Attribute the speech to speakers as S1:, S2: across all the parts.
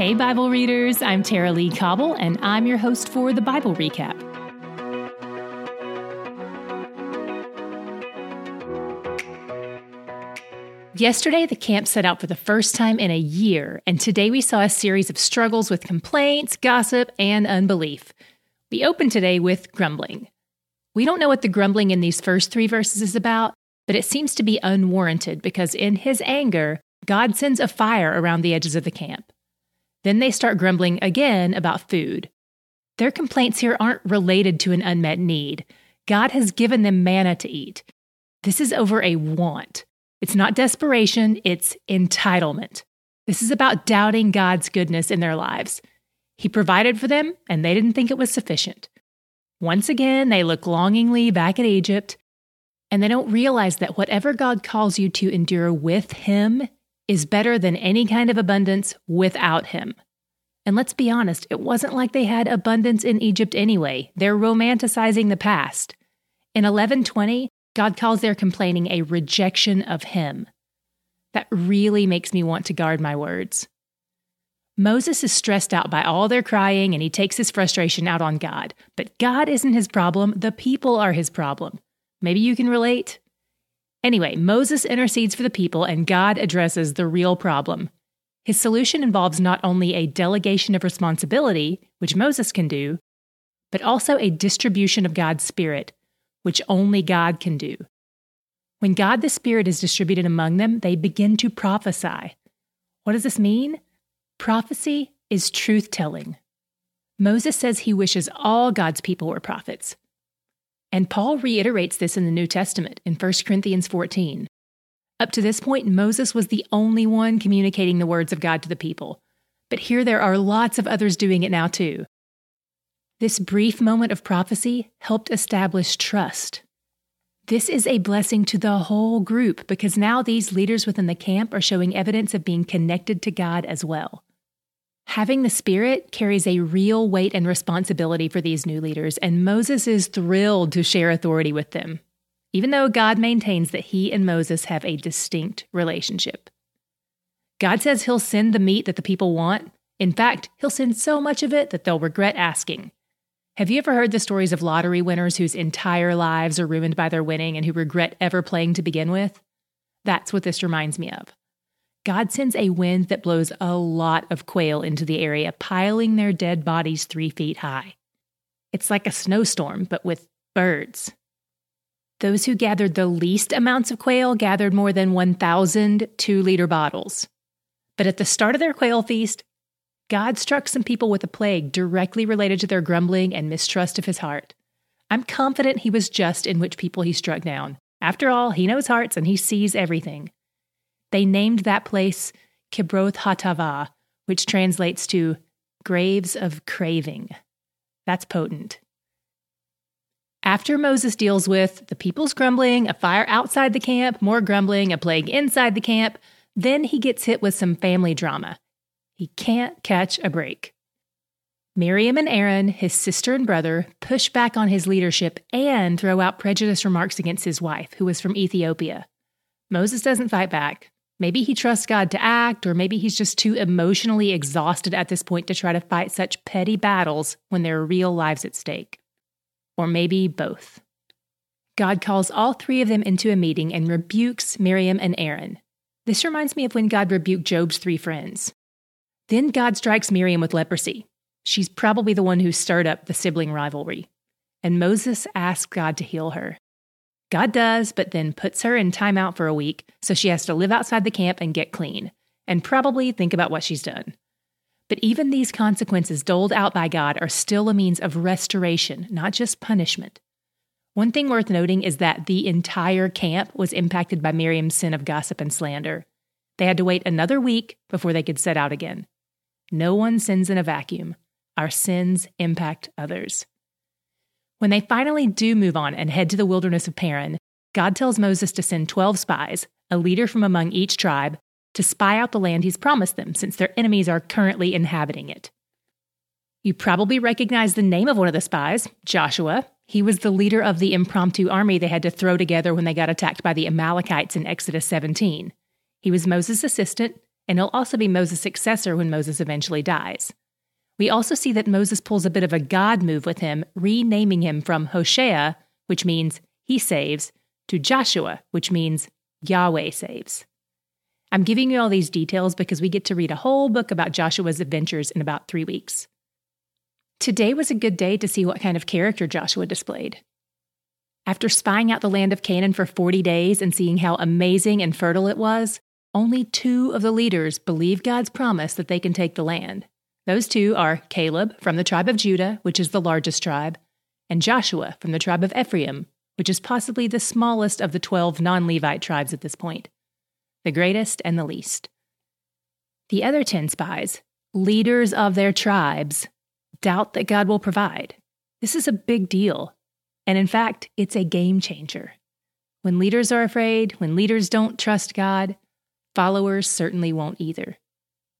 S1: Hey, Bible readers, I'm Tara-Leigh Cobble, and I'm your host for the Bible Recap. Yesterday, the camp set out for the first time in a year, and today we saw a series of struggles with complaints, gossip, and unbelief. We open today with grumbling. We don't know what the grumbling in these first three verses is about, but it seems to be unwarranted because in his anger, God sends a fire around the edges of the camp. Then they start grumbling again about food. Their complaints here aren't related to an unmet need. God has given them manna to eat. This is over a want. It's not desperation, it's entitlement. This is about doubting God's goodness in their lives. He provided for them, and they didn't think it was sufficient. Once again, they look longingly back at Egypt, and they don't realize that whatever God calls you to endure with Him is better than any kind of abundance without Him. And let's be honest, it wasn't like they had abundance in Egypt anyway. They're romanticizing the past. In 1120, God calls their complaining a rejection of Him. That really makes me want to guard my words. Moses is stressed out by all their crying and he takes his frustration out on God. But God isn't his problem, the people are his problem. Maybe you can relate? Anyway, Moses intercedes for the people and God addresses the real problem. His solution involves not only a delegation of responsibility, which Moses can do, but also a distribution of God's Spirit, which only God can do. When God the Spirit is distributed among them, they begin to prophesy. What does this mean? Prophecy is truth telling. Moses says he wishes all God's people were prophets. And Paul reiterates this in the New Testament in 1 Corinthians 14. Up to this point, Moses was the only one communicating the words of God to the people. But here there are lots of others doing it now too. This brief moment of prophecy helped establish trust. This is a blessing to the whole group because now these leaders within the camp are showing evidence of being connected to God as well. Having the Spirit carries a real weight and responsibility for these new leaders, and Moses is thrilled to share authority with them, even though God maintains that he and Moses have a distinct relationship. God says he'll send the meat that the people want. In fact, he'll send so much of it that they'll regret asking. Have you ever heard the stories of lottery winners whose entire lives are ruined by their winning and who regret ever playing to begin with? That's what this reminds me of. God sends a wind that blows a lot of quail into the area, piling their dead bodies three feet high. It's like a snowstorm, but with birds. Those who gathered the least amounts of quail gathered more than 1,000 two liter bottles. But at the start of their quail feast, God struck some people with a plague directly related to their grumbling and mistrust of his heart. I'm confident he was just in which people he struck down. After all, he knows hearts and he sees everything. They named that place Kibroth-hattaavah, which translates to graves of craving. That's potent. After Moses deals with the people's grumbling, a fire outside the camp, more grumbling, a plague inside the camp, then he gets hit with some family drama. He can't catch a break. Miriam and Aaron, his sister and brother, push back on his leadership and throw out prejudiced remarks against his wife, who was from Ethiopia. Moses doesn't fight back. Maybe he trusts God to act, or maybe he's just too emotionally exhausted at this point to try to fight such petty battles when there are real lives at stake. Or maybe both. God calls all three of them into a meeting and rebukes Miriam and Aaron. This reminds me of when God rebuked Job's three friends. Then God strikes Miriam with leprosy. She's probably the one who stirred up the sibling rivalry. And Moses asks God to heal her. God does, but then puts her in timeout for a week, so she has to live outside the camp and get clean, and probably think about what she's done. But even these consequences doled out by God are still a means of restoration, not just punishment. One thing worth noting is that the entire camp was impacted by Miriam's sin of gossip and slander. They had to wait another week before they could set out again. No one sins in a vacuum. Our sins impact others. When they finally do move on and head to the wilderness of Paran, God tells Moses to send 12 spies, a leader from among each tribe, to spy out the land he's promised them, since their enemies are currently inhabiting it. You probably recognize the name of one of the spies, Joshua. He was the leader of the impromptu army they had to throw together when they got attacked by the Amalekites in Exodus 17. He was Moses' assistant, and he'll also be Moses' successor when Moses eventually dies. We also see that Moses pulls a bit of a God move with him, renaming him from Hoshea, which means he saves, to Joshua, which means Yahweh saves. I'm giving you all these details because we get to read a whole book about Joshua's adventures in about three weeks. Today was a good day to see what kind of character Joshua displayed. After spying out the land of Canaan for 40 days and seeing how amazing and fertile it was, only two of the leaders believe God's promise that they can take the land. Those two are Caleb from the tribe of Judah, which is the largest tribe, and Joshua from the tribe of Ephraim, which is possibly the smallest of the 12 non Levite tribes at this point, the greatest and the least. The other 10 spies, leaders of their tribes, doubt that God will provide. This is a big deal. And in fact, it's a game changer. When leaders are afraid, when leaders don't trust God, followers certainly won't either.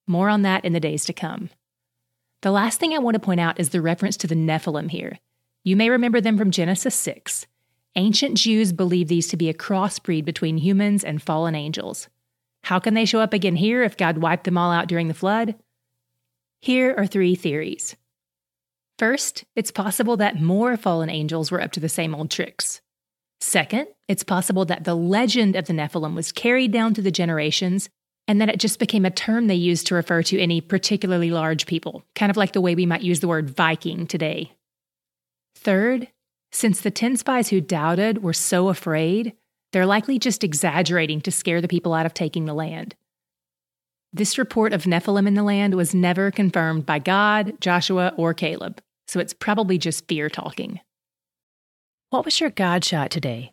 S1: More on that in the days to come. The last thing I want to point out is the reference to the Nephilim here. You may remember them from Genesis 6. Ancient Jews believed these to be a crossbreed between humans and fallen angels. How can they show up again here if God wiped them all out during the flood? Here are three theories. First, it's possible that more fallen angels were up to the same old tricks. Second, it's possible that the legend of the Nephilim was carried down through the generations and then it just became a term they used to refer to any particularly large people, kind of like the way we might use the word Viking today. Third, since the 10 spies who doubted were so afraid, they're likely just exaggerating to scare the people out of taking the land. This report of Nephilim in the land was never confirmed by God, Joshua, or Caleb so it's probably just fear talking. What was your God shot today?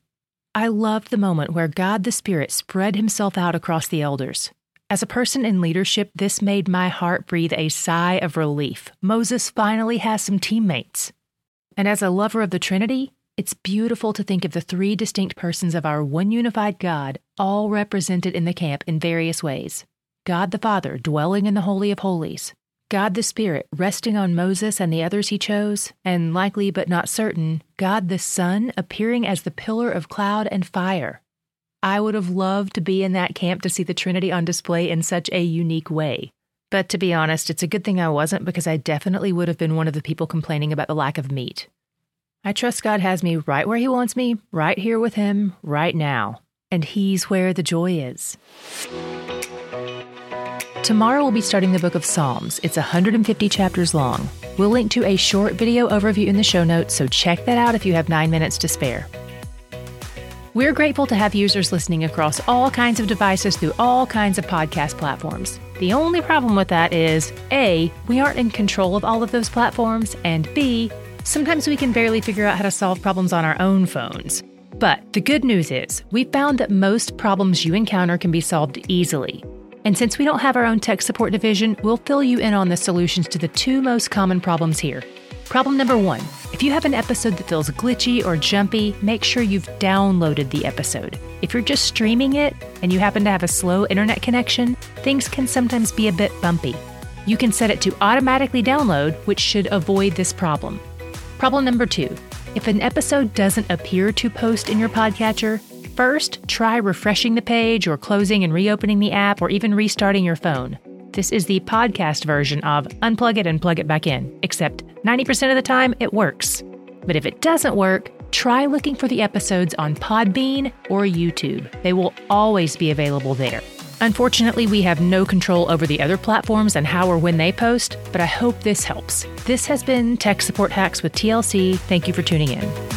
S1: I loved the moment where God the Spirit spread himself out across the elders. As a person in leadership, this made my heart breathe a sigh of relief. Moses finally has some teammates. And as a lover of the Trinity, it's beautiful to think of the three distinct persons of our one unified God, all represented in the camp in various ways. God the Father dwelling in the Holy of Holies, God the Spirit resting on Moses and the others he chose, and likely but not certain, God the Son appearing as the pillar of cloud and fire. I would have loved to be in that camp to see the Trinity on display in such a unique way. But to be honest, it's a good thing I wasn't because I definitely would have been one of the people complaining about the lack of meat. I trust God has me right where He wants me, right here with Him, right now. And He's where the joy is. Tomorrow we'll be starting the book of Psalms. It's 150 chapters long. We'll link to a short video overview in the show notes, so check that out if you have nine minutes to spare. We're grateful to have users listening across all kinds of devices through all kinds of podcast platforms. The only problem with that is A, we aren't in control of all of those platforms, and B, sometimes we can barely figure out how to solve problems on our own phones. But the good news is, we found that most problems you encounter can be solved easily. And since we don't have our own tech support division, we'll fill you in on the solutions to the two most common problems here. Problem number one if you have an episode that feels glitchy or jumpy, make sure you've downloaded the episode. If you're just streaming it and you happen to have a slow internet connection, things can sometimes be a bit bumpy. You can set it to automatically download, which should avoid this problem. Problem number two if an episode doesn't appear to post in your podcatcher, First, try refreshing the page or closing and reopening the app or even restarting your phone. This is the podcast version of unplug it and plug it back in, except 90% of the time it works. But if it doesn't work, try looking for the episodes on Podbean or YouTube. They will always be available there. Unfortunately, we have no control over the other platforms and how or when they post, but I hope this helps. This has been Tech Support Hacks with TLC. Thank you for tuning in.